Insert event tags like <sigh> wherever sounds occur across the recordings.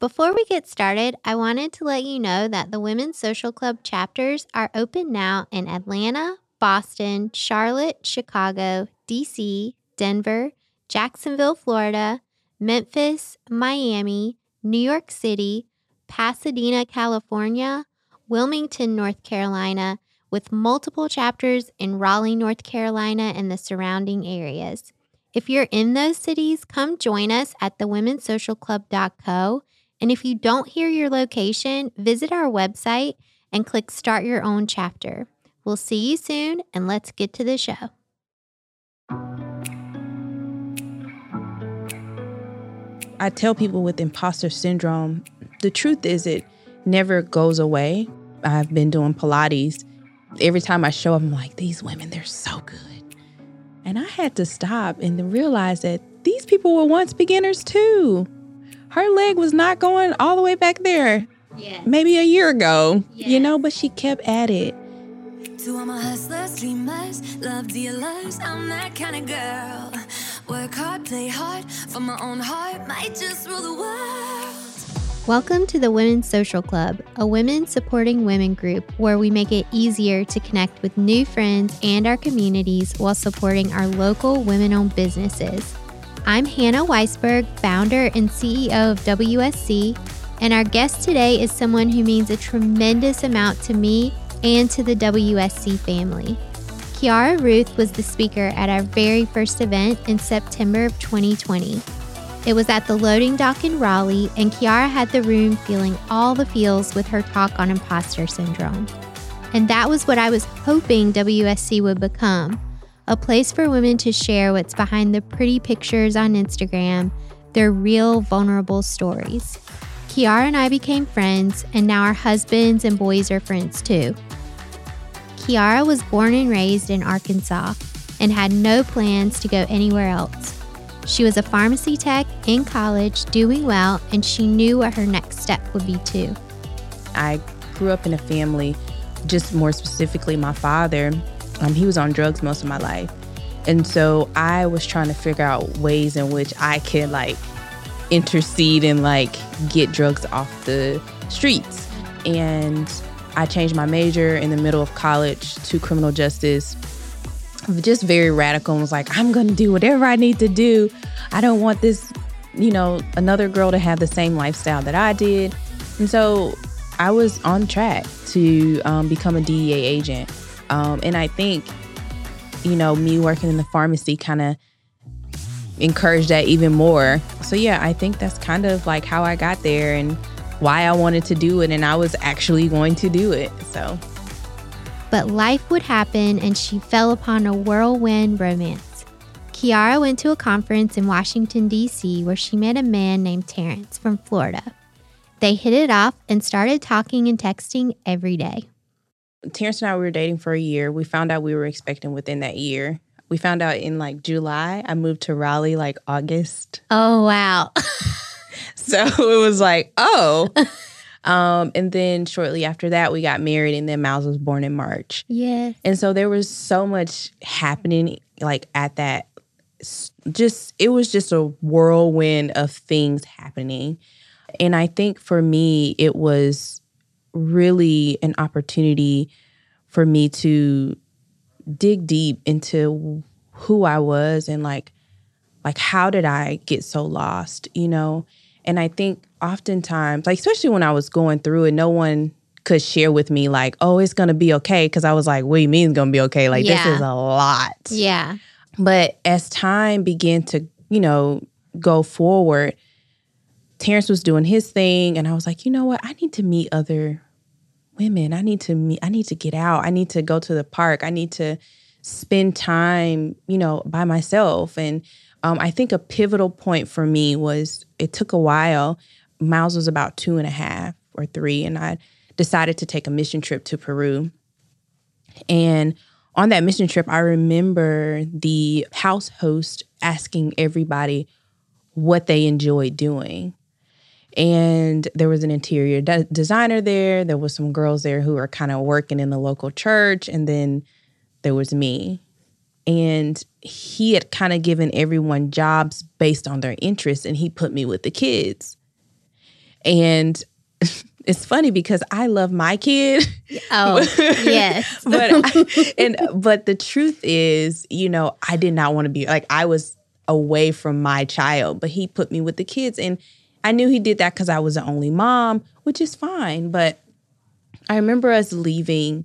Before we get started, I wanted to let you know that the Women's Social Club chapters are open now in Atlanta, Boston, Charlotte, Chicago, DC, Denver, Jacksonville, Florida, Memphis, Miami, New York City, Pasadena, California, Wilmington, North Carolina, with multiple chapters in Raleigh, North Carolina, and the surrounding areas. If you're in those cities, come join us at thewomensocialclub.co. And if you don't hear your location, visit our website and click Start Your Own Chapter. We'll see you soon, and let's get to the show. I tell people with imposter syndrome, the truth is it never goes away. I've been doing Pilates. Every time I show up, I'm like, these women, they're so good. And I had to stop and realize that these people were once beginners too. Her leg was not going all the way back there. Yeah. Maybe a year ago, Yeah. you know, but she kept at it. To all my hustlers, dreamers, love dealers, I'm that kind of girl. Work hard, play hard, for my own heart, might just rule the world. Welcome to the Women's Social Club, a women supporting women group where we make it easier to connect with new friends and our communities while supporting our local women owned businesses. I'm Hannah Weisberg, founder and CEO of WSC, and our guest today is someone who means a tremendous amount to me and to the WSC family. Kiara Ruth was the speaker at our very first event in September of 2020. It was at the loading dock in Raleigh, and Kiara had the room feeling all the feels with her talk on imposter syndrome. And that was what I was hoping WSC would become a place for women to share what's behind the pretty pictures on Instagram, their real vulnerable stories. Kiara and I became friends, and now our husbands and boys are friends too. Kiara was born and raised in Arkansas and had no plans to go anywhere else. She was a pharmacy tech in college, doing well, and she knew what her next step would be too. I grew up in a family, just more specifically, my father, um, he was on drugs most of my life. And so I was trying to figure out ways in which I could like intercede and like get drugs off the streets. And I changed my major in the middle of college to criminal justice. Just very radical and was like, I'm gonna do whatever I need to do. I don't want this, you know, another girl to have the same lifestyle that I did. And so I was on track to um, become a DEA agent. Um, and I think, you know, me working in the pharmacy kind of encouraged that even more. So, yeah, I think that's kind of like how I got there and why I wanted to do it. And I was actually going to do it. So, But life would happen, and she fell upon a whirlwind romance. Kiara went to a conference in Washington, D.C., where she met a man named Terrence from Florida. They hit it off and started talking and texting every day. Terrence and I we were dating for a year. We found out we were expecting within that year. We found out in like July. I moved to Raleigh like August. Oh, wow. <laughs> So <laughs> it was like, oh. Um, and then shortly after that, we got married, and then Miles was born in March. Yeah. And so there was so much happening, like at that, just, it was just a whirlwind of things happening. And I think for me, it was really an opportunity for me to dig deep into who I was and like, like how did I get so lost, you know? And I think oftentimes, like especially when I was going through it, no one could share with me like, "Oh, it's gonna be okay," because I was like, "What do you mean it's gonna be okay? Like Yeah. this is a lot." Yeah. But as time began to, you know, go forward, Terrence was doing his thing, and I was like, you know what? I need to meet other women. I need to meet. I need to get out. I need to go to the park. I need to spend time, you know, by myself. And um, I think a pivotal point for me was it took a while. Miles was about two and a half or three, and I decided to take a mission trip to Peru. And on that mission trip, I remember the house host asking everybody what they enjoyed doing. And there was an interior de- designer there. There was some girls there who were kind of working in the local church, and then there was me. And he had kind of given everyone jobs based on their interests, and he put me with the kids. And <laughs> it's funny because I love my kid. Oh, <laughs> yes. but I, <laughs> and but the truth is, you know, I did not want to be like I was away from my child, but he put me with the kids and I knew he did that cuz I was the only mom, which is fine, but I remember us leaving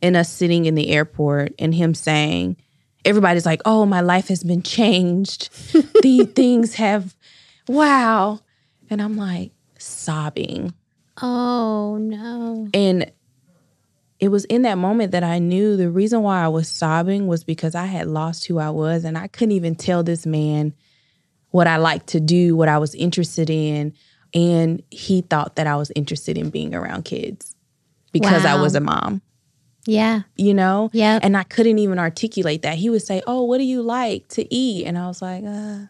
and us sitting in the airport and him saying everybody's like, "Oh, my life has been changed. <laughs> the things have wow." And I'm like sobbing. Oh, no. And it was in that moment that I knew the reason why I was sobbing was because I had lost who I was and I couldn't even tell this man what I liked to do, what I was interested in. And he thought that I was interested in being around kids because I was a mom, Yeah. you know? Yeah. And I couldn't even articulate that. He would say, Oh, what do you like to eat? And I was like, uh,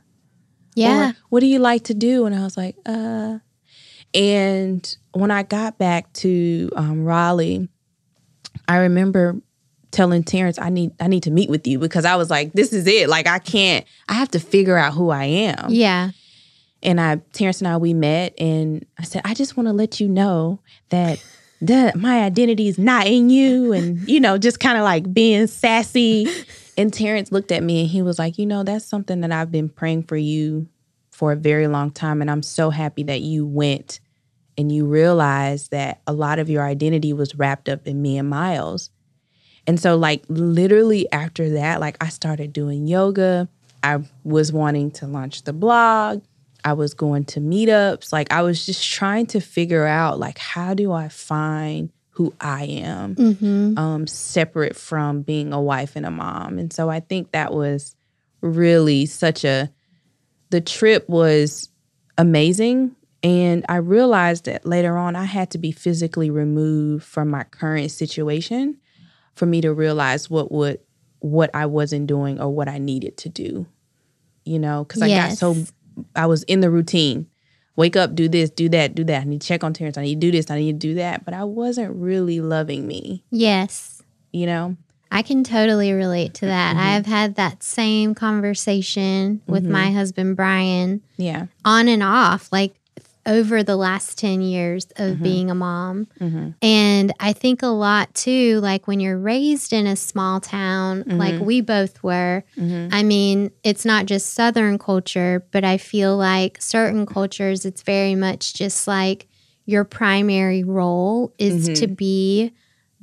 Yeah. or, what do you like to do? And I was like, uh. And when I got back to um, Raleigh, I remember telling Terrence, I need I need to meet with you because I was like, this is it. Like I can't, I have to figure out who I am. yeah. And I Terrence and I we met and I said, I just want to let you know that <laughs> that my identity is not in you and you know, just kind of like being sassy. And Terrence looked at me and he was like, you know, that's something that I've been praying for you for a very long time. And I'm so happy that you went and you realized that a lot of your identity was wrapped up in me and Miles. And so, like, literally after that, like, I started doing yoga. I was wanting to launch the blog. I was going to meetups. Like, I was just trying to figure out, like, how do I find who I am, Mm-hmm. um, separate from being a wife and a mom. And so, I think that was really such a, the trip was amazing. And I realized that later on, I had to be physically removed from my current situation for me to realize what would what I wasn't doing or what I needed to do. You know, because I got so I was in the routine. Wake up, do this, do that, do that. I need to check on Terrence. I need to do this. I need to do that. But I wasn't really loving me. Yes. You know. I can totally relate to that. Mm-hmm. I've had that same conversation with my husband, Brian, Yeah. on and off, like over the last 10 years of Mm-hmm. being a mom. And I think a lot too, like when you're raised in a small town, like Mm-hmm. we both were, I mean, it's not just Southern culture, but I feel like certain cultures, it's very much just like your primary role is to Mm-hmm. be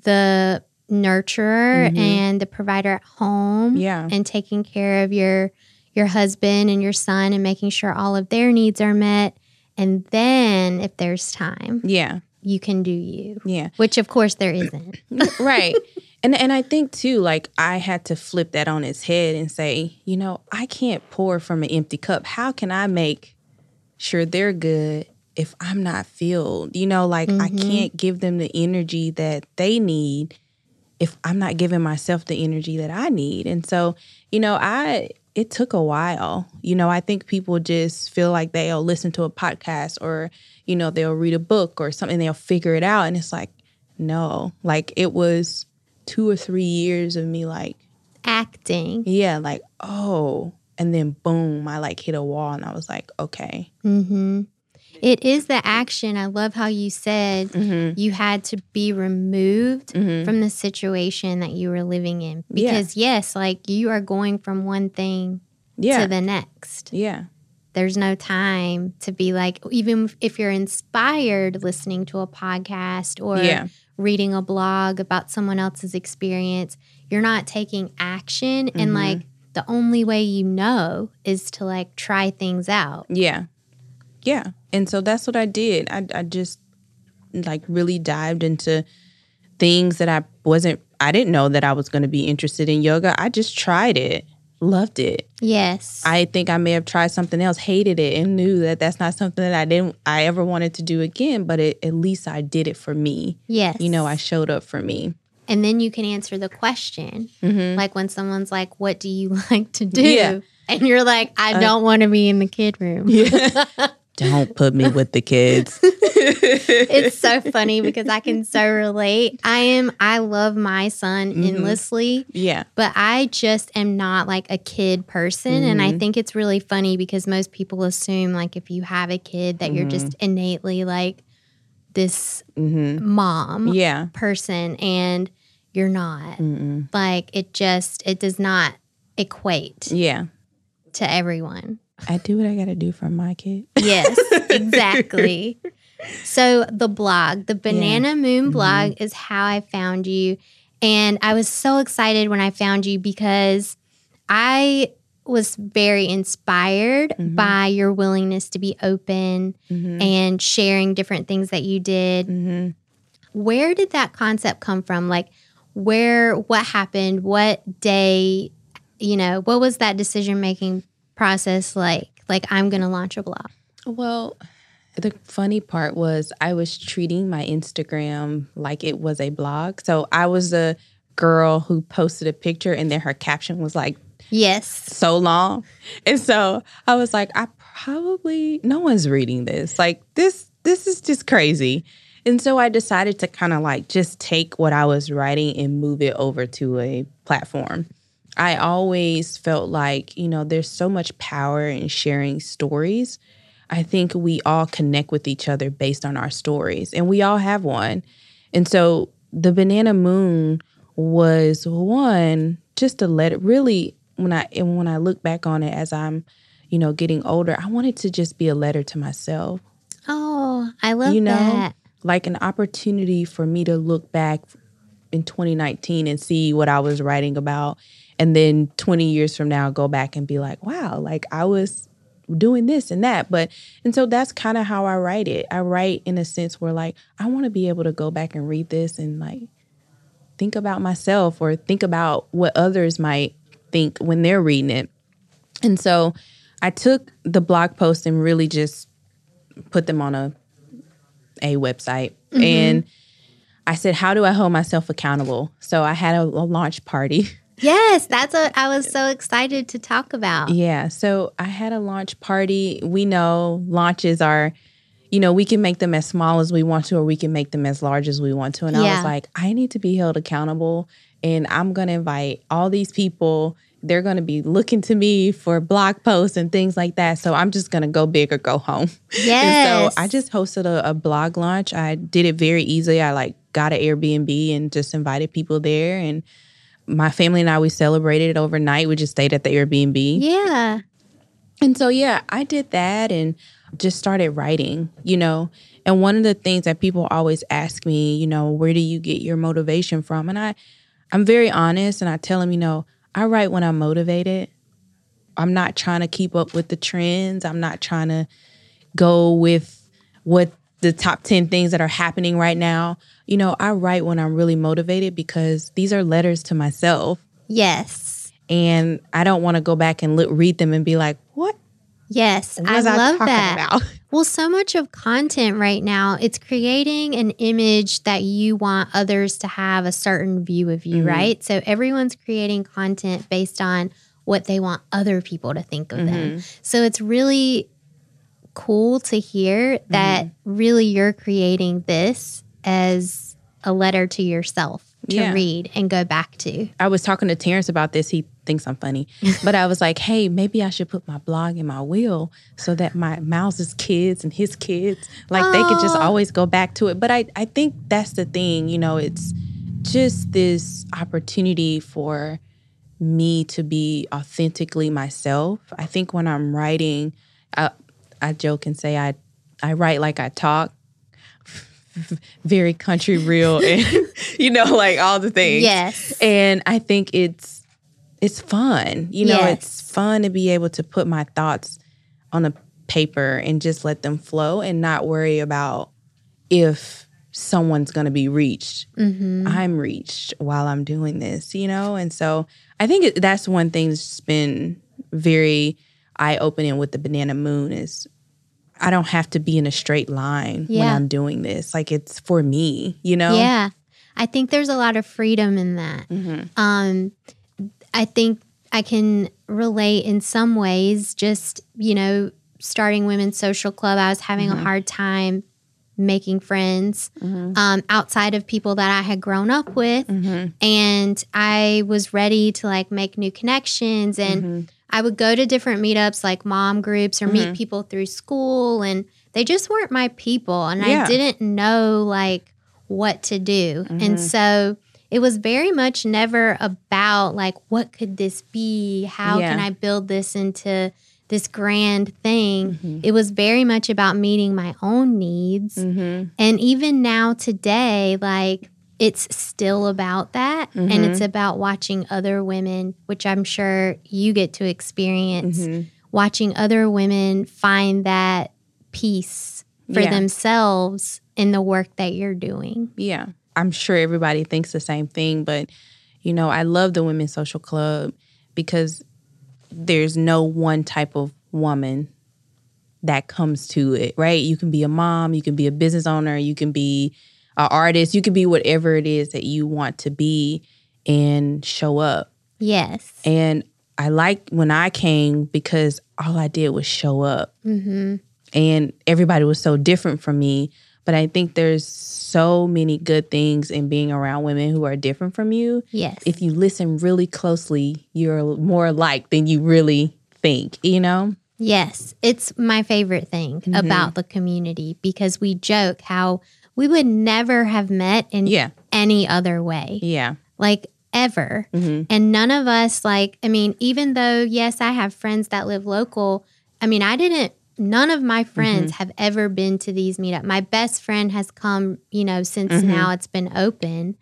the nurturer and the provider at home Yeah. and taking care of your your husband and your son and making sure all of their needs are met and then if there's time Yeah. you can do you Yeah. which of course there isn't <laughs> right. And and I think too, like I had to flip that on its head and say, you know, I can't pour from an empty cup. How can I make sure they're good if I'm not filled? You know, like I mm-hmm. can't give them the energy that they need if I'm not giving myself the energy that I need. And so, you know, I it took a while. You know, I think people just feel like they'll listen to a podcast or, you know, they'll read a book or something, they'll figure it out. And it's like, no, like it was two or three years of me like, acting yeah, like, oh, and then boom, I like hit a wall and I was like, okay. hmm it is the action i love how you said Mm-hmm. you had to be removed Mhm. from the situation that you were living in Yeah. because yes like you are going from one thing Yeah. to the next yeah. there's no time to be like even if you're inspired listening to a podcast or Yeah. reading a blog about someone else's experience you're not taking action and Mhm. like the only way you know is to like try things out Yeah. Yeah. And so that's what I did. I, I just like really dived into things that I wasn't, I didn't know that I was going to be interested in yoga. I just tried it, loved it. yes I think I may have tried something else, hated it, and knew that that's not something that I didn't, I ever wanted to do again. But it, at least I did it for me. yes You know, I showed up for me. and then you can answer the question Mhm. like when someone's like what do you <laughs> like to do Yeah. and you're like i don't want to be in the kid room Yeah. <laughs> Don't put me with the kids. it's so funny because I can so relate. I am I love my son Mhm. endlessly, yeah. but I just am not like a kid person and I Mhm. think it's really funny because most people assume like if you have a kid that you're just Mm-hmm. innately like this hmm mom Yeah. person and you're not. Mm-mm. Like it just it does not equate Yeah. to everyone. I do what I got to do for my kid. Yes, <laughs> exactly. So the blog, the Banana Moon Mm-hmm. blog is how I found you. And I was so excited when I found you because I was very inspired Mhm. by your willingness to be open Mm-hmm. and sharing different things that you did. hmm Where did that concept come from? Like where what happened? What day, you know, what was that decision making process like? Like I'm going to launch a blog. Well, the funny part was I was treating my Instagram like it was a blog. So I was a girl who posted a picture and then her caption was like Yes. so long. And so I was like, I probably no one's reading this. Like this this is just crazy. And so I decided to kind of like just take what I was writing and move it over to a platform. I always felt like, you know, there's so much power in sharing stories. I think we all connect with each other based on our stories, and we all have one. And so the Banana Moon was one just a letter. Really, when I and when I look back on it as I'm, you know, getting older, I wanted to just be a letter to myself Oh, I love You know? that. like an opportunity for me to look back in 2019 and see what I was writing about. And then 20 years from now, go back and be like, wow, like I was doing this and that. But, and so that's kind of how I write it. I write in a sense where, like, I want to be able to go back and read this and, like, think about myself or think about what others might think when they're reading it. And so I took the blog post and really just put them on a a website mm-hmm. and I said, How do I hold myself accountable? So I had a, a launch party. <laughs> Yes, that's what I was so excited to talk about. Yeah. So I had a launch party. We know launches are, you know, we can make them as small as we want to, or we can make them as large as we want to. And I was like, I need to be held accountable. And I'm going to invite all these people. They're going to be looking to me for blog posts and things like that. So I'm just going to go big or go home. Yes. And so I just hosted a, a blog launch. I did it very easily. I like got an Airbnb and just invited people there. And my family and I, we celebrated it overnight. We just stayed at the Airbnb. Yeah. And so, yeah, I did that and just started writing, you know. And one of the things that people always ask me, you know, where do you get your motivation from? And I, I'm very honest and I tell them, you know, I write when I'm motivated. I'm not trying to keep up with the trends. I'm not trying to go with what the top 10 things that are happening right now. You know, I write when I'm really motivated because these are letters to myself. Yes. And I don't want to go back and look, read them and be like, what Yes. I I, love that. about? <laughs> Well, so much of content right now, it's creating an image that you want others to have a certain view of you, Mhm. right? So everyone's creating content based on what they want other people to think of them. Mm-hmm. So it's really cool to hear that Mm-hmm. really you're creating this as a letter to yourself to Yeah. read and go back to. I was talking to Terrence about this. He thinks I'm funny, <laughs> but I was like, hey, maybe I should put my blog in my will so that my Mouse's kids and his kids, like they could just oh. always go back to it. But I, I think that's the thing, you know, it's just this opportunity for me to be authentically myself. I think when I'm writing, I, I joke and say I, I write like I talk. Very country real <laughs> and you know like all the things Yes. and I think it's it's fun. You know, Yes. it's fun to be able to put my thoughts on a paper and just let them flow and not worry about if someone's going to be reached. hmm I'm reached while I'm doing this, you know? And so I think it, that's one thing that's been very eye opening with the banana moon is I don't have to be in a straight line when I'm doing this. Like it's for me, you know? Yeah. I think there's a lot of freedom in that. Mhm. Um, I think I can relate in some ways, just, you know, starting Women's Social Club, I was having Mm-hmm. a hard time making friends um, outside of people that I had grown up with. Mm-hmm. And I was ready to like make new connections. And Mm-hmm. I would go to different meetups like mom groups or meet people through school. And they just weren't my people. And Yeah. I didn't know like what to do. Mm-hmm. And so it was very much never about like, what could this be? How Yeah. can I build this into this grand thing? Mm-hmm. It was very much about meeting my own needs. Mm-hmm. And even now, today, like, it's still about that. And Mm-hmm. it's about watching other women, which I'm sure you get to experience, Mm-hmm. watching other women find that peace for Yeah. themselves in the work that you're doing. Yeah. I'm sure everybody thinks the same thing, but you know, I love the Women's Social Club because there's no one type of woman that comes to it, right? You can be a mom, you can be a business owner, you can be an artist, you can be whatever it is that you want to be and show up. Yes. And I like when I came because all I did was show up. hmm and everybody was so different from me. But I think there's so many good things in being around women who are different from you. Yes. If you listen really closely, you're more alike than you really think, you know? Yes, it's my favorite thing Mm-hmm. about the community because we joke how we would never have met in Yeah. any other way, Yeah. like ever. hmm And none of us, like, I mean, even though, yes, I have friends that live local, I mean, I didn't, none of my friends have ever been to these meetup. My best friend has come, you know, since Mhm. now it's been open.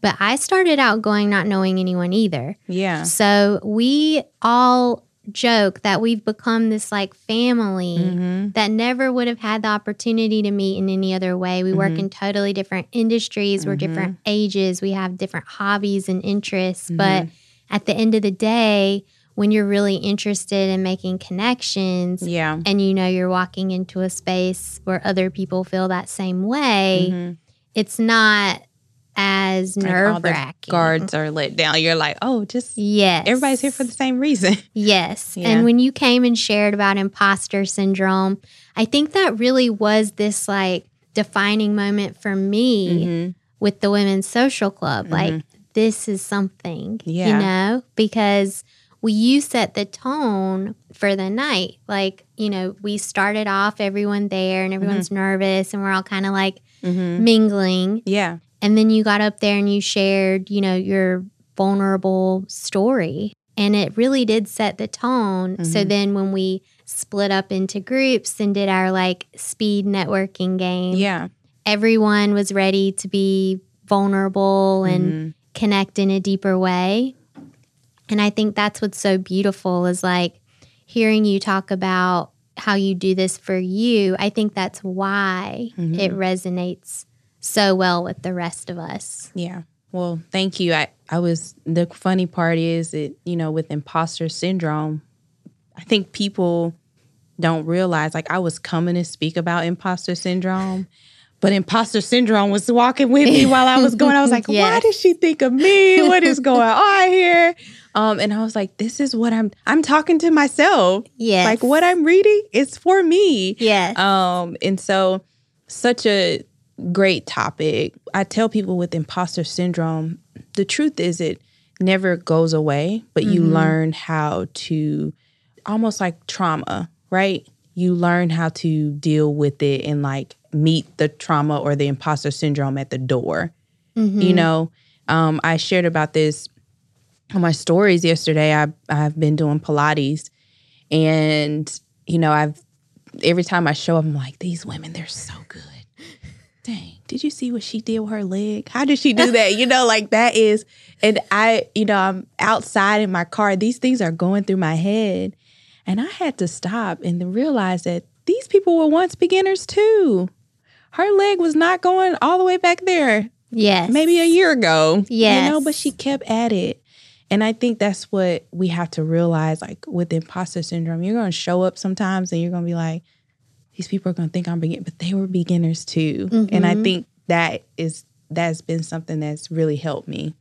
But I started out going not knowing anyone either. Yeah. So we all joke that we've become this like family hmm that never would have had the opportunity to meet in any other way. We work in totally different industries, we're different ages, we have different hobbies and interests. But at the end of the day, when you're really interested in making connections Yeah. and you know you're walking into a space where other people feel that same way, Mhm. it's not as nerve the wracking. guards are let down. You're like, oh, just Yes. everybody's here for the same reason. <laughs> Yes. Yeah. And when you came and shared about imposter syndrome, I think that really was this like defining moment for me Mhm. with the Women's Social Club. Like, this is something, you know, because we you set the tone for the night. Like, you know, we started off everyone there and everyone's nervous and we're all kind of like Mhm. mingling. Yeah. And then you got up there and you shared, you know, your vulnerable story. And it really did set the tone. So Mm-hmm. then when we split up into groups and did our like speed networking game, Yeah. everyone was ready to be vulnerable and Mhm. connect in a deeper way. And I think that's what's so beautiful is like hearing you talk about how you do this for you. I think that's why Mm-hmm. it resonates so well with the rest of us. Yeah. Well, thank you. I, I was the funny part is that, you know, with imposter syndrome, I think people don't realize like I was coming to speak about imposter syndrome, but imposter syndrome was walking with me while I was going. I was like, <laughs> why Yes. did she think of me? What is going on here? Um, and I was like, this is what I'm I'm talking to myself. Yes. Like what I'm reading is for me. Yes. Um, and so such a great topic. I tell people with imposter syndrome, the truth is it never goes away, but you learn how to almost like trauma, right? You learn how to deal with it and like meet the trauma or the imposter syndrome at the door. You know, um, I shared about this on my stories yesterday. I I've been doing Pilates and you know, I've every time I show up, I'm like, these women, they're so good. Dang, did you see what she did with her leg? How did she do that? you know, like that is, and I, you know, I'm outside in my car. These things are going through my head. And I had to stop and then realize that these people were once beginners too. Her leg was not going all the way back there yes. maybe a year ago. You know, but she kept at it. And I think that's what we have to realize like with imposter syndrome. You're going to show up sometimes and you're going to be like, these people are going to think I'm beginner, but they were beginners too. And I mm-hmm. think that is, that's been something that's really helped me.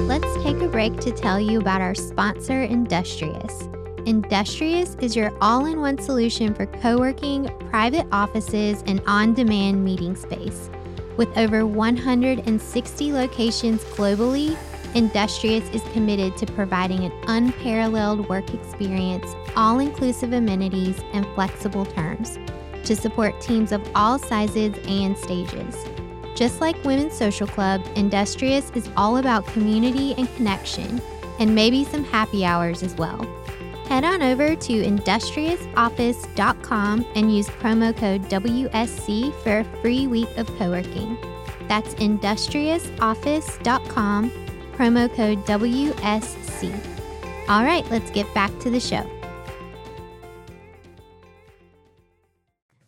Let's take a break to tell you about our sponsor, Industrious. Industrious is your all in one solution for co working, private offices, and on demand meeting space. With over 160 locations globally, Industrious is committed to providing an unparalleled work experience, all inclusive amenities, and flexible terms to support teams of all sizes and stages. Just like Women's Social Club, Industrious is all about community and connection, and maybe some happy hours as well. Head on over to industriousoffice.com and use promo code WSC for a free week of co working. That's industriousoffice.com, promo code WSC. All right, let's get back to the show.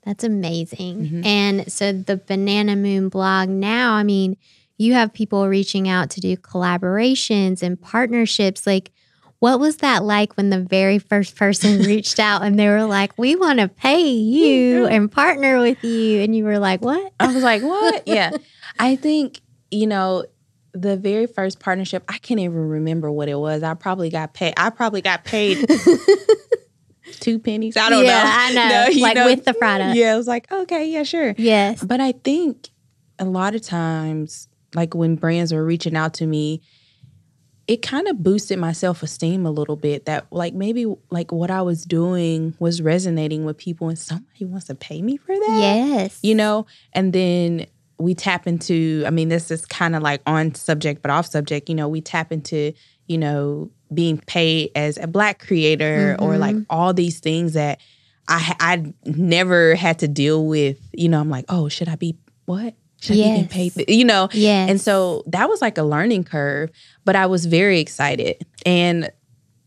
That's amazing. Mhm. And so the Banana Moon blog now, I mean, you have people reaching out to do collaborations and partnerships. Like, what was that like when the very first person <laughs> reached out and they were like, we want to pay you <laughs> and partner with you? And you were like, what? I was like, what? <laughs> yeah. I think, you know, the very first partnership, I can't even remember what it was. I probably got paid. I probably got paid <laughs> two pennies. I don't Yeah, know. I <laughs> know. No, Like with the product. Yeah, I was like, okay, yeah, sure. Yes. But I think a lot of times, like when brands were reaching out to me, it kind of boosted my self esteem a little bit. That like maybe like what I was doing was resonating with people, and somebody wants to pay me for that Yes. you know and then we tap into i mean this is kind of like on subject but off subject you know we tap into you know being paid as a black creator or Mhm. like all these things that i i never had to deal with you know i'm like oh should i be what? Should i be paid? For-" you know? Yeah and so that was like a learning curve, but I was very excited. And,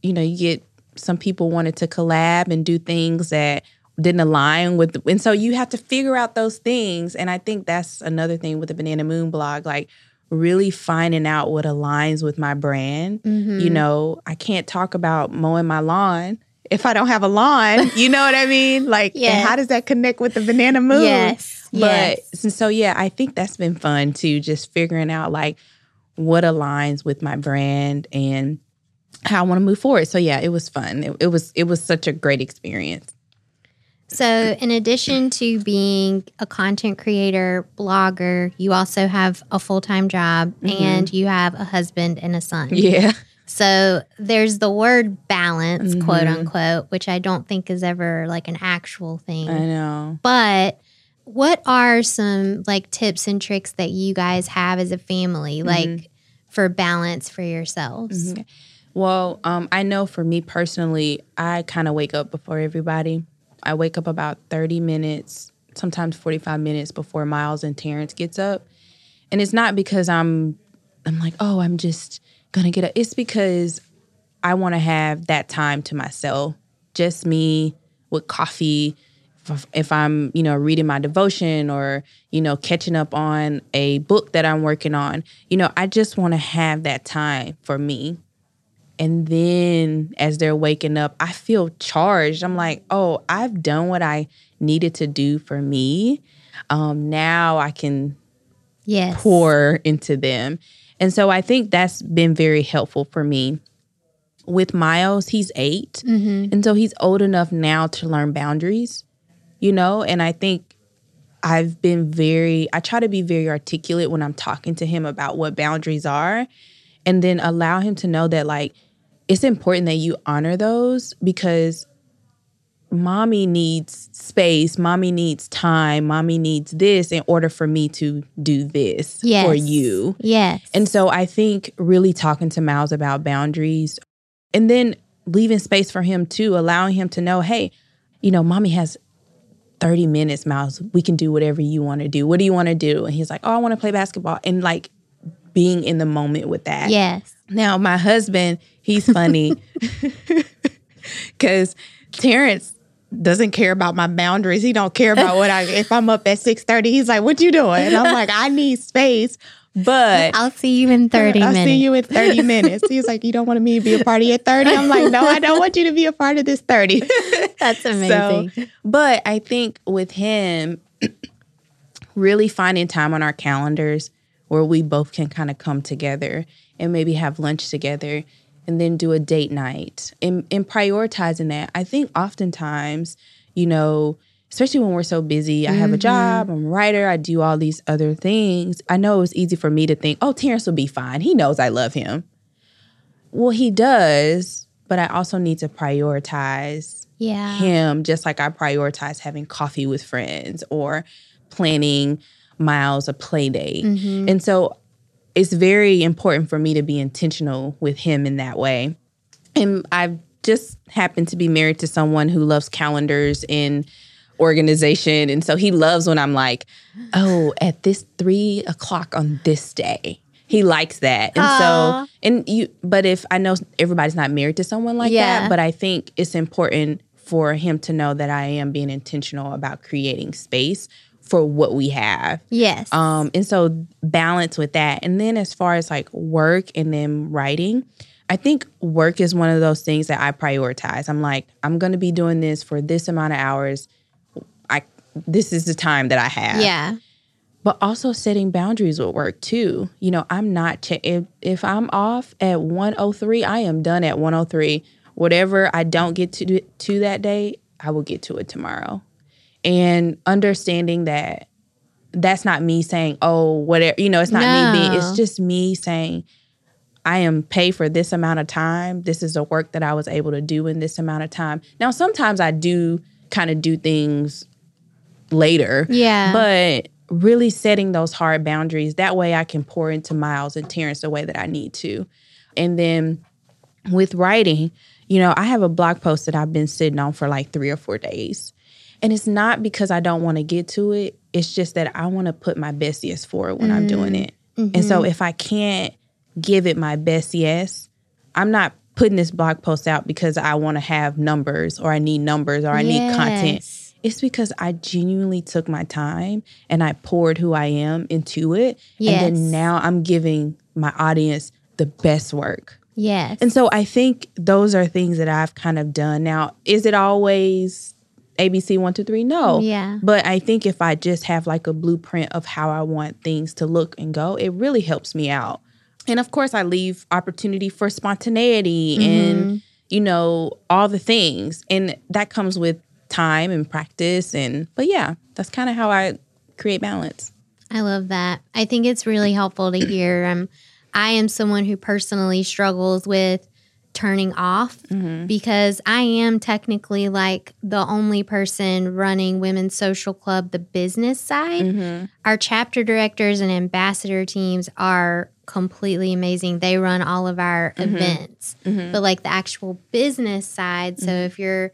you know, you get some people wanted to collab and do things that didn't align with, and so you have to figure out those things. And I think that's another thing with the Banana Moon blog, like really finding out what aligns with my brand. Mhm. You know, I can't talk about mowing my lawn if I don't have a lawn. <laughs> You know what I mean? Like, and Yes. how does that connect with the Banana Moon? Yes. But yes. so, so yeah, I think that's been fun too, just figuring out like what aligns with my brand and how I want to move forward. So yeah, it was fun. It, it was it was such a great experience. So, in addition to being a content creator, blogger, you also have a full time job and you have a husband and a son. Mm-hmm. Yeah. So, there's the word balance, quote Mhm. unquote, which I don't think is ever like an actual thing. I know. But what are some like tips and tricks that you guys have as a family, Mm-hmm. like for balance for yourselves? Mhm. Well, um, I know for me personally, I kind of wake up before everybody. I wake up about 30 minutes, sometimes 45 minutes before Miles and Terrence gets up. And it's not because I'm I'm like, "Oh, I'm just going to get up." It's because I want to have that time to myself. Just me with coffee. If, I'm, you know, reading my devotion or, you know, catching up on a book that I'm working on, you know, I just want to have that time for me. And then as they're waking up, I feel charged. I'm like, oh, I've done what I needed to do for me. Um, now I can Yes. pour into them. And so I think that's been very helpful for me. With Miles, he's 8 Mm-hmm. And so he's old enough now to learn boundaries, you know? And I think I've been very, I try to be very articulate when I'm talking to him about what boundaries are and then allow him to know that, like, it's important that you honor those because mommy needs space, mommy needs time, mommy needs this in order for me to do this Yes. for you. Yes. And so I think really talking to Miles about boundaries and then leaving space for him too, allowing him to know, hey, you know, mommy has 30 minutes, Miles. We can do whatever you want to do. What do you want to do? And he's like, oh, I want to play basketball. And like being in the moment with that. yes. Now, my husband, he's funny <laughs> because Terrence doesn't care about my boundaries. He don't care about what I <laughs> if I'm up at 6:30. He's like, "What you doing?" And I'm like, "I need space." But I'll see you in 30 I'll minutes. see you in 30 minutes. He's like, You don't want me to be a party at 30? I'm like, No, I don't want you to be a part of this 30. <laughs> That's amazing. So, but I think with him, <clears throat> really finding time on our calendars where we both can kind of come together and maybe have lunch together and then do a date night and, and prioritizing that. I think oftentimes, you know, especially when we're so busy, I have a job, I'm a writer, I do all these other things. I know it was easy for me to think, oh, Terrence will be fine. He knows I love him. Well, he does, but I also need to prioritize Yeah. him just like I prioritize having coffee with friends or planning Miles a play date. Mm-hmm. And so it's very important for me to be intentional with him in that way. And I've just happened to be married to someone who loves calendars and organization. And so he loves when I'm like, oh, at this three o'clock on this day. He likes that. And Aw. so and you but if I know everybody's not married to someone like Yeah. that, but I think it's important for him to know that I am being intentional about creating space for what we have. Yes. Um, and so balance with that. And then as far as like work and then writing, I think work is one of those things that I prioritize. I'm like, I'm gonna be doing this for this amount of hours. I this is the time that I have. yeah. But also setting boundaries with work too. You know, I'm not che- if if I'm off at 103, I am done at 103. Whatever I don't get to do, to that day, I will get to it tomorrow. And understanding that that's not me saying, "Oh, whatever," you know, it's not me being it's just me saying I am paid for this amount of time. This is the work that I was able to do in this amount of time. Now, sometimes I do kind of do things later. Yeah. But really setting those hard boundaries, that way I can pour into Miles and Terrence the way that I need to. And then with writing, you know, I have a blog post that I've been sitting on for like three or four days. And it's not because I don't want to get to it. It's just that I want to put my best yes forward when I'm doing mm-hmm. it. And so mm-hmm. if I can't give it my best yes, I'm not putting this blog post out because I want to have numbers or I need numbers or I need content. It's because I genuinely took my time and I poured who I am into it. And then now I'm giving my audience the best work. Yes. And so I think those are things that I've kind of done. Now, is it always ABC one, two, three? No. Yeah. But I think if I just have like a blueprint of how I want things to look and go, it really helps me out. And of course, I leave opportunity for spontaneity and, you know, all the things. And that comes with time and practice. And, but yeah, that's kind of how I create balance. I love that. I think it's really helpful to <clears throat> hear. Um, I am someone who personally struggles with turning off mm-hmm. because I am technically like the only person running Women's Social Club, the business side. Mm-hmm. Our chapter directors and ambassador teams are completely amazing. They run all of our mm-hmm. events, but like the actual business side. So if you're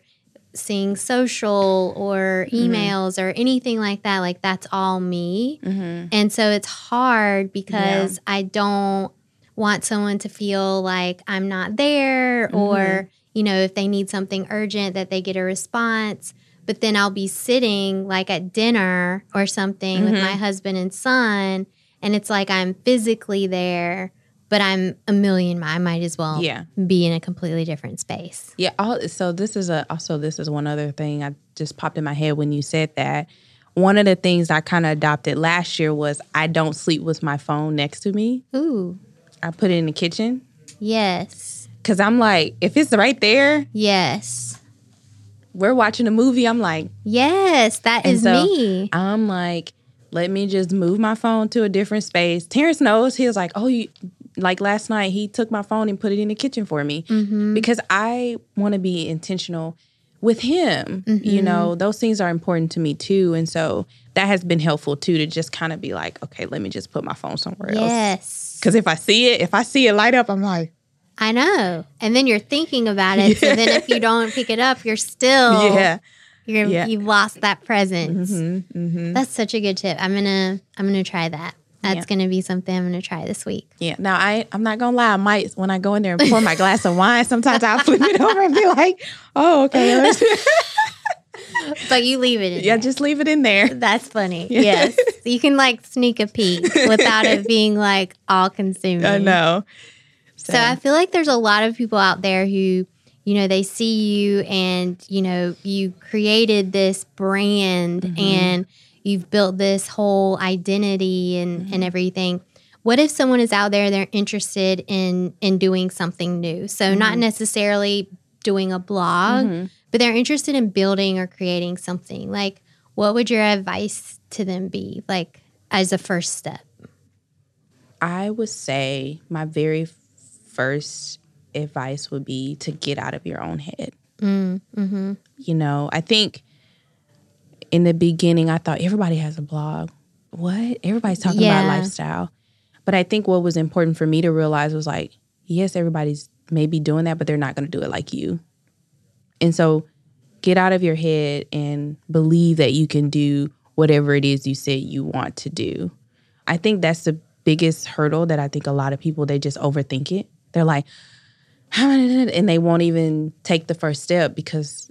seeing social or emails or anything like that, like that's all me. And so it's hard because I don't want someone to feel like I'm not there or, mm-hmm. you know, if they need something urgent that they get a response. But then I'll be sitting like at dinner or something with my mm-hmm. husband and son, and it's like I'm physically there, but I'm a million. mi- I might as well Yeah. be in a completely different space. Yeah. All, so this is a also this is one other thing I just popped in my head when you said that. One of the things I kind of adopted last year was I don't sleep with my phone next to me. Ooh, I put it in the kitchen yes, because I'm like, if it's right there, yes, we're watching a movie. I'm like, yes. that is so- me. I'm like, let me just move my phone to a different space. Terrence knows. He was like, oh, you like last night he took my phone and put it in the kitchen for me mm-hmm. because I want to be intentional with him. You mm-hmm. know, those things are important to me too, and so that has been helpful too to just kind of be like, okay, let me just put my phone somewhere else. Yes. Because if I see it, if I see it light up, I'm like, I know. And then you're thinking about it. So then if you <laughs> don't pick it up, you're still yeah, you're Yeah. you've lost that presence. mm-hmm, mm-hmm. That's such a good tip. I'm gonna I'm gonna try that. That's Yeah. gonna be something I'm gonna try this week. yeah. Now I, I'm not gonna lie. I might when I go in there and pour my glass of wine, sometimes I'll flip it over and be like, oh, okay. <laughs> <laughs> But you leave it in yeah, there. just leave it in there. <laughs> That's funny. <laughs> Yes. You can like sneak a peek without it being like all consuming. I know. So I feel like there's a lot of people out there who, you know, they see you and, you know, you created this brand Mm-hmm. and you've built this whole identity and, and everything. what if someone is out there they're interested in in doing something new so Mm-hmm. not necessarily doing a blog but they're interested in building or creating something like what would your advice to them be like as a first step I would say my very first advice would be to get out of your own head. mm-hmm. You know, I think in the beginning, I thought everybody has a blog. What? Everybody's talking Yeah. about lifestyle. But I think what was important for me to realize was like, yes, everybody's maybe doing that, but they're not going to do it like you. And so get out of your head and believe that you can do whatever it is you say you want to do. I think that's the biggest hurdle that I think a lot of people they just overthink it. They're like, "How am I gonna do it?" and they won't even take the first step because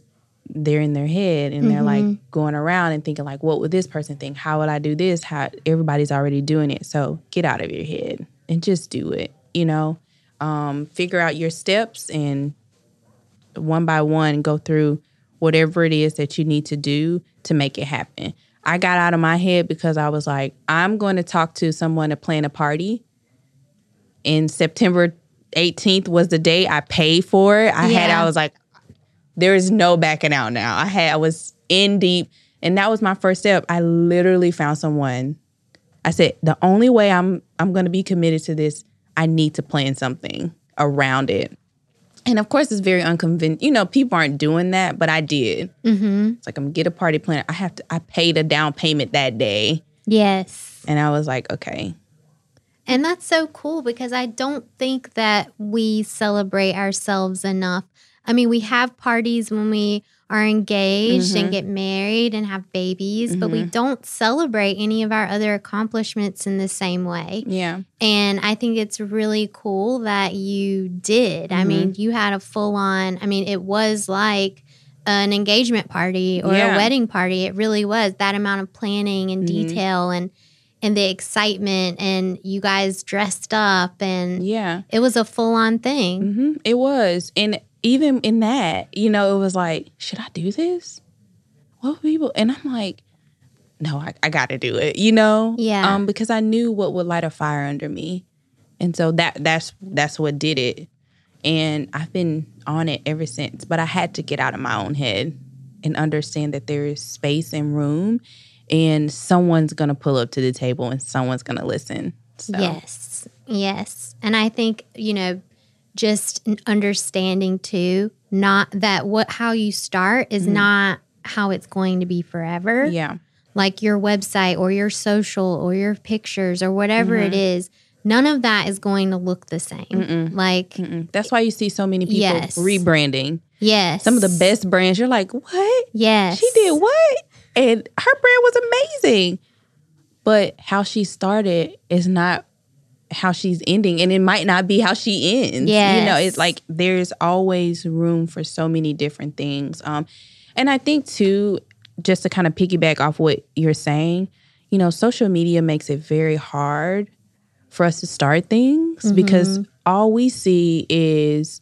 they're in their head and they're like going around and thinking like, what would this person think? How would I do this? How everybody's already doing it. So get out of your head and just do it. You know, um, figure out your steps and one by one go through whatever it is that you need to do to make it happen. I got out of my head because I was like, I'm going to talk to someone to plan a party. And September 18th was the day I paid for it. I had, I was like, there is no backing out now. I had, I was in deep. And that was my first step. I literally found someone. I said, the only way I'm I'm gonna be committed to this, I need to plan something around it. And of course, it's very unconvincing. You know, people aren't doing that, but I did. Mm-hmm. It's like I'm gonna get a party planner. I have to. I paid a down payment that day, yes and I was like, okay, And that's so cool because I don't think that we celebrate ourselves enough. I mean, we have parties when we are engaged and mm-hmm. get married and have babies, but we mm-hmm. don't celebrate any of our other accomplishments in the same way. yeah, And I think it's really cool that you did. I mean, mm-hmm. you had a full on, I mean, it was like an engagement party or Yeah. a wedding party. It really was that amount of planning and detail and and the excitement and you guys dressed up and yeah. it was a full on thing. hmm It was, and even in that, you know, it was like, should I do this? What would people? And I'm like, no, I, I got to do it. You know, Yeah. um, because I knew what would light a fire under me, and so that that's that's what did it. And I've been on it ever since. But I had to get out of my own head and understand that there is space and room, and someone's gonna pull up to the table and someone's gonna listen. So, Yes. Yes. And I think, you know, just understanding too, not that what how you start is mm-hmm. not how it's going to be forever. yeah, Like your website or your social or your pictures or whatever it mm-hmm. is, none of that is going to look the same. Like Mm-mm. that's why you see so many people Yes. rebranding. yes. Some of the best brands, you're like, what? Yes. She did what? And her brand was amazing. But how she started is not how she's ending. And it might not be how she ends. yeah You know, it's like there's always room for so many different things. Um, and I think too, just to kind of piggyback off what you're saying, you know, social media makes it very hard for us to start things because all we see is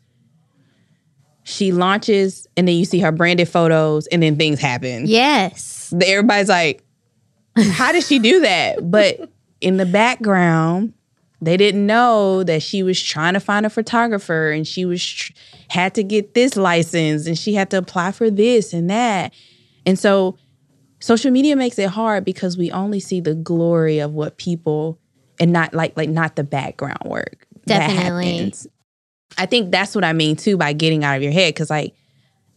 she launches and then you see her branded photos and then things happen. Yes. Everybody's like, how did she do that? But <laughs> in the background, they didn't know that she was trying to find a photographer and she was tr- had to get this license and she had to apply for this and that. And so social media makes it hard because we only see the glory of what people and not like like not the background work. that Definitely. happens. I think that's what I mean too by getting out of your head cuz like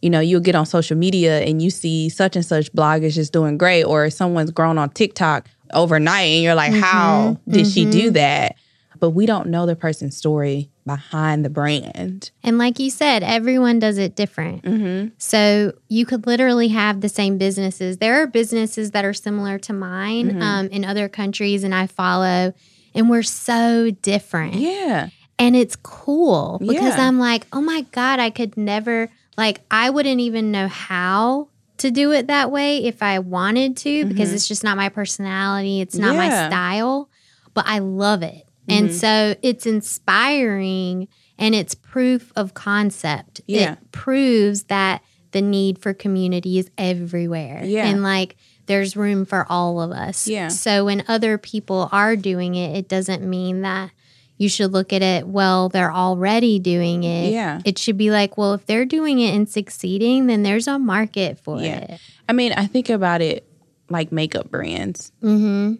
you know, you'll get on social media and you see such and such blog is just doing great, or someone's grown on TikTok overnight, and you're like, how mm-hmm. did she do mm-hmm. that? But we don't know the person's story behind the brand. And like you said, everyone does it different. Mm-hmm. So you could literally have the same businesses. There are businesses that are similar to mine mm-hmm. um, in other countries, and I follow, and we're so different. Yeah. And it's cool because Yeah. I'm like, oh my God, I could never, like, I wouldn't even know how to do it that way if I wanted to because mm-hmm. it's just not my personality. It's not my style, but I love it. And so it's inspiring and it's proof of concept. Yeah. It proves that the need for community is everywhere. Yeah. And like there's room for all of us. Yeah. So when other people are doing it, it doesn't mean that you should look at it, well, they're already doing it. Yeah. It should be like, well, if they're doing it and succeeding, then there's a market for Yeah. it. I mean, I think about it like makeup brands. Mm-hmm.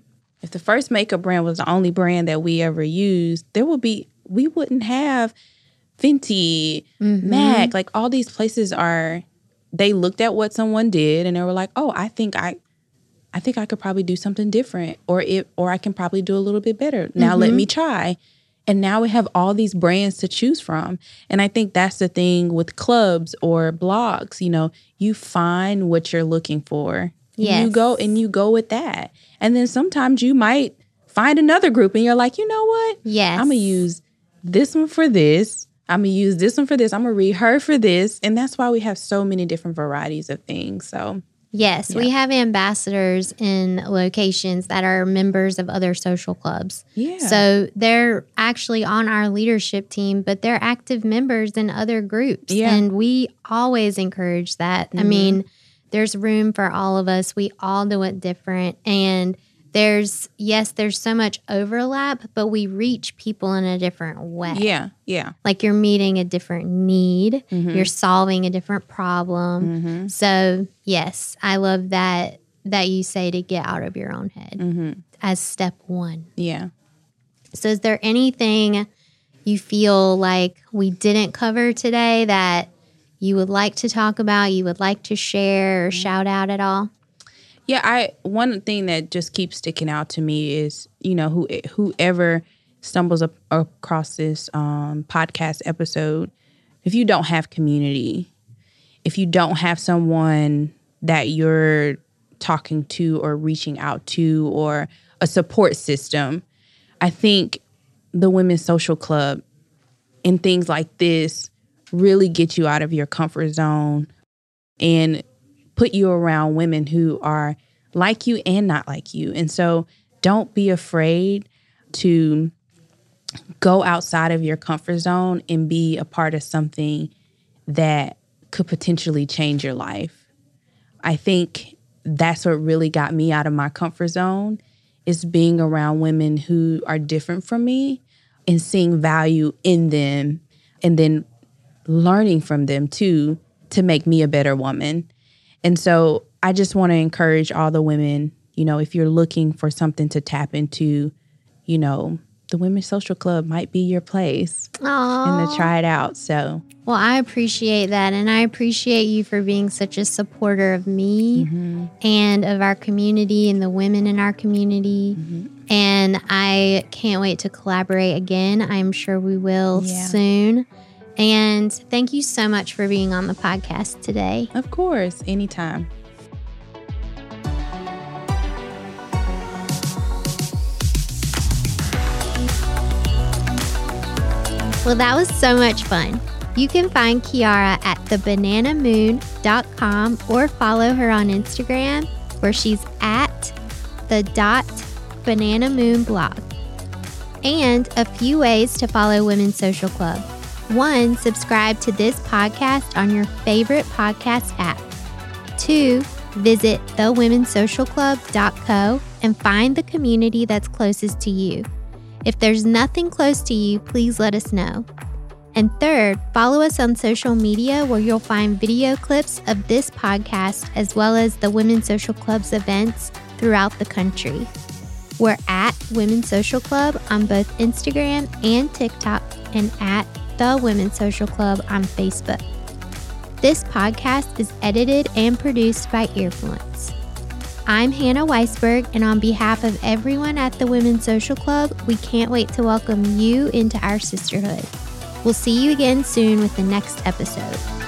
If the first makeup brand was the only brand that we ever used, there would be we wouldn't have Fenty, Mm-hmm. Mac, like all these places are they looked at what someone did and they were like, "Oh, I think I I think I could probably do something different or it or I can probably do a little bit better. Now let me try." And now we have all these brands to choose from. And I think that's the thing with clubs or blogs, you know, you find what you're looking for. You go and you go with that. And then sometimes you might find another group and you're like, you know what? Yes. I'm gonna use this one for this. I'm gonna use this one for this. I'm gonna read her for this. And that's why we have so many different varieties of things. So Yes, we have ambassadors in locations that are members of other social clubs. Yeah. So they're actually on our leadership team, but they're active members in other groups. Yeah. Mm-hmm. And we always encourage that. I mean, there's room for all of us. We all do it different. And there's, yes, there's so much overlap, but we reach people in a different way. yeah, yeah. Like you're meeting a different need, Mm-hmm. you're solving a different problem. So, yes, I love that that you say to get out of your own head Mm-hmm. as step 1. Yeah. So, is there anything you feel like we didn't cover today that you would like to talk about, you would like to share or Mm-hmm. shout out at all? Yeah, I one thing that just keeps sticking out to me is you know who whoever stumbles up across this um, podcast episode, if you don't have community, if you don't have someone that you're talking to or reaching out to or a support system, I think the Women's Social Club and things like this really get you out of your comfort zone and put you around women who are like you and not like you. And so don't be afraid to go outside of your comfort zone and be a part of something that could potentially change your life. I think that's what really got me out of my comfort zone is being around women who are different from me and seeing value in them and then learning from them too to make me a better woman. And so I just want to encourage all the women, you know, if you're looking for something to tap into, you know, the Women's Social Club might be your place Aww. and to try it out. So, Well, I appreciate that. And I appreciate you for being such a supporter of me Mm-hmm. and of our community and the women in our community. Mm-hmm. And I can't wait to collaborate again. I'm sure we will Yeah. soon. And thank you so much for being on the podcast today. of course, anytime. Well, that was so much fun. You can find Kiara at thebananamoon.com or follow her on Instagram where she's at the dot banana moon blog. And a few ways to follow Women's Social Club. One, subscribe to this podcast on your favorite podcast app. Two, visit thewomensocialclub.co and find the community that's closest to you. If there's nothing close to you, please let us know. And third, follow us on social media where you'll find video clips of this podcast as well as the Women's Social Club's events throughout the country. We're at Women's Social Club on both Instagram and TikTok and at the Women's Social Club on Facebook. This podcast is edited and produced by Earfluence. I'm Hannah Weisberg, and on behalf of everyone at the Women's Social Club, we can't wait to welcome you into our sisterhood. We'll see you again soon with the next episode.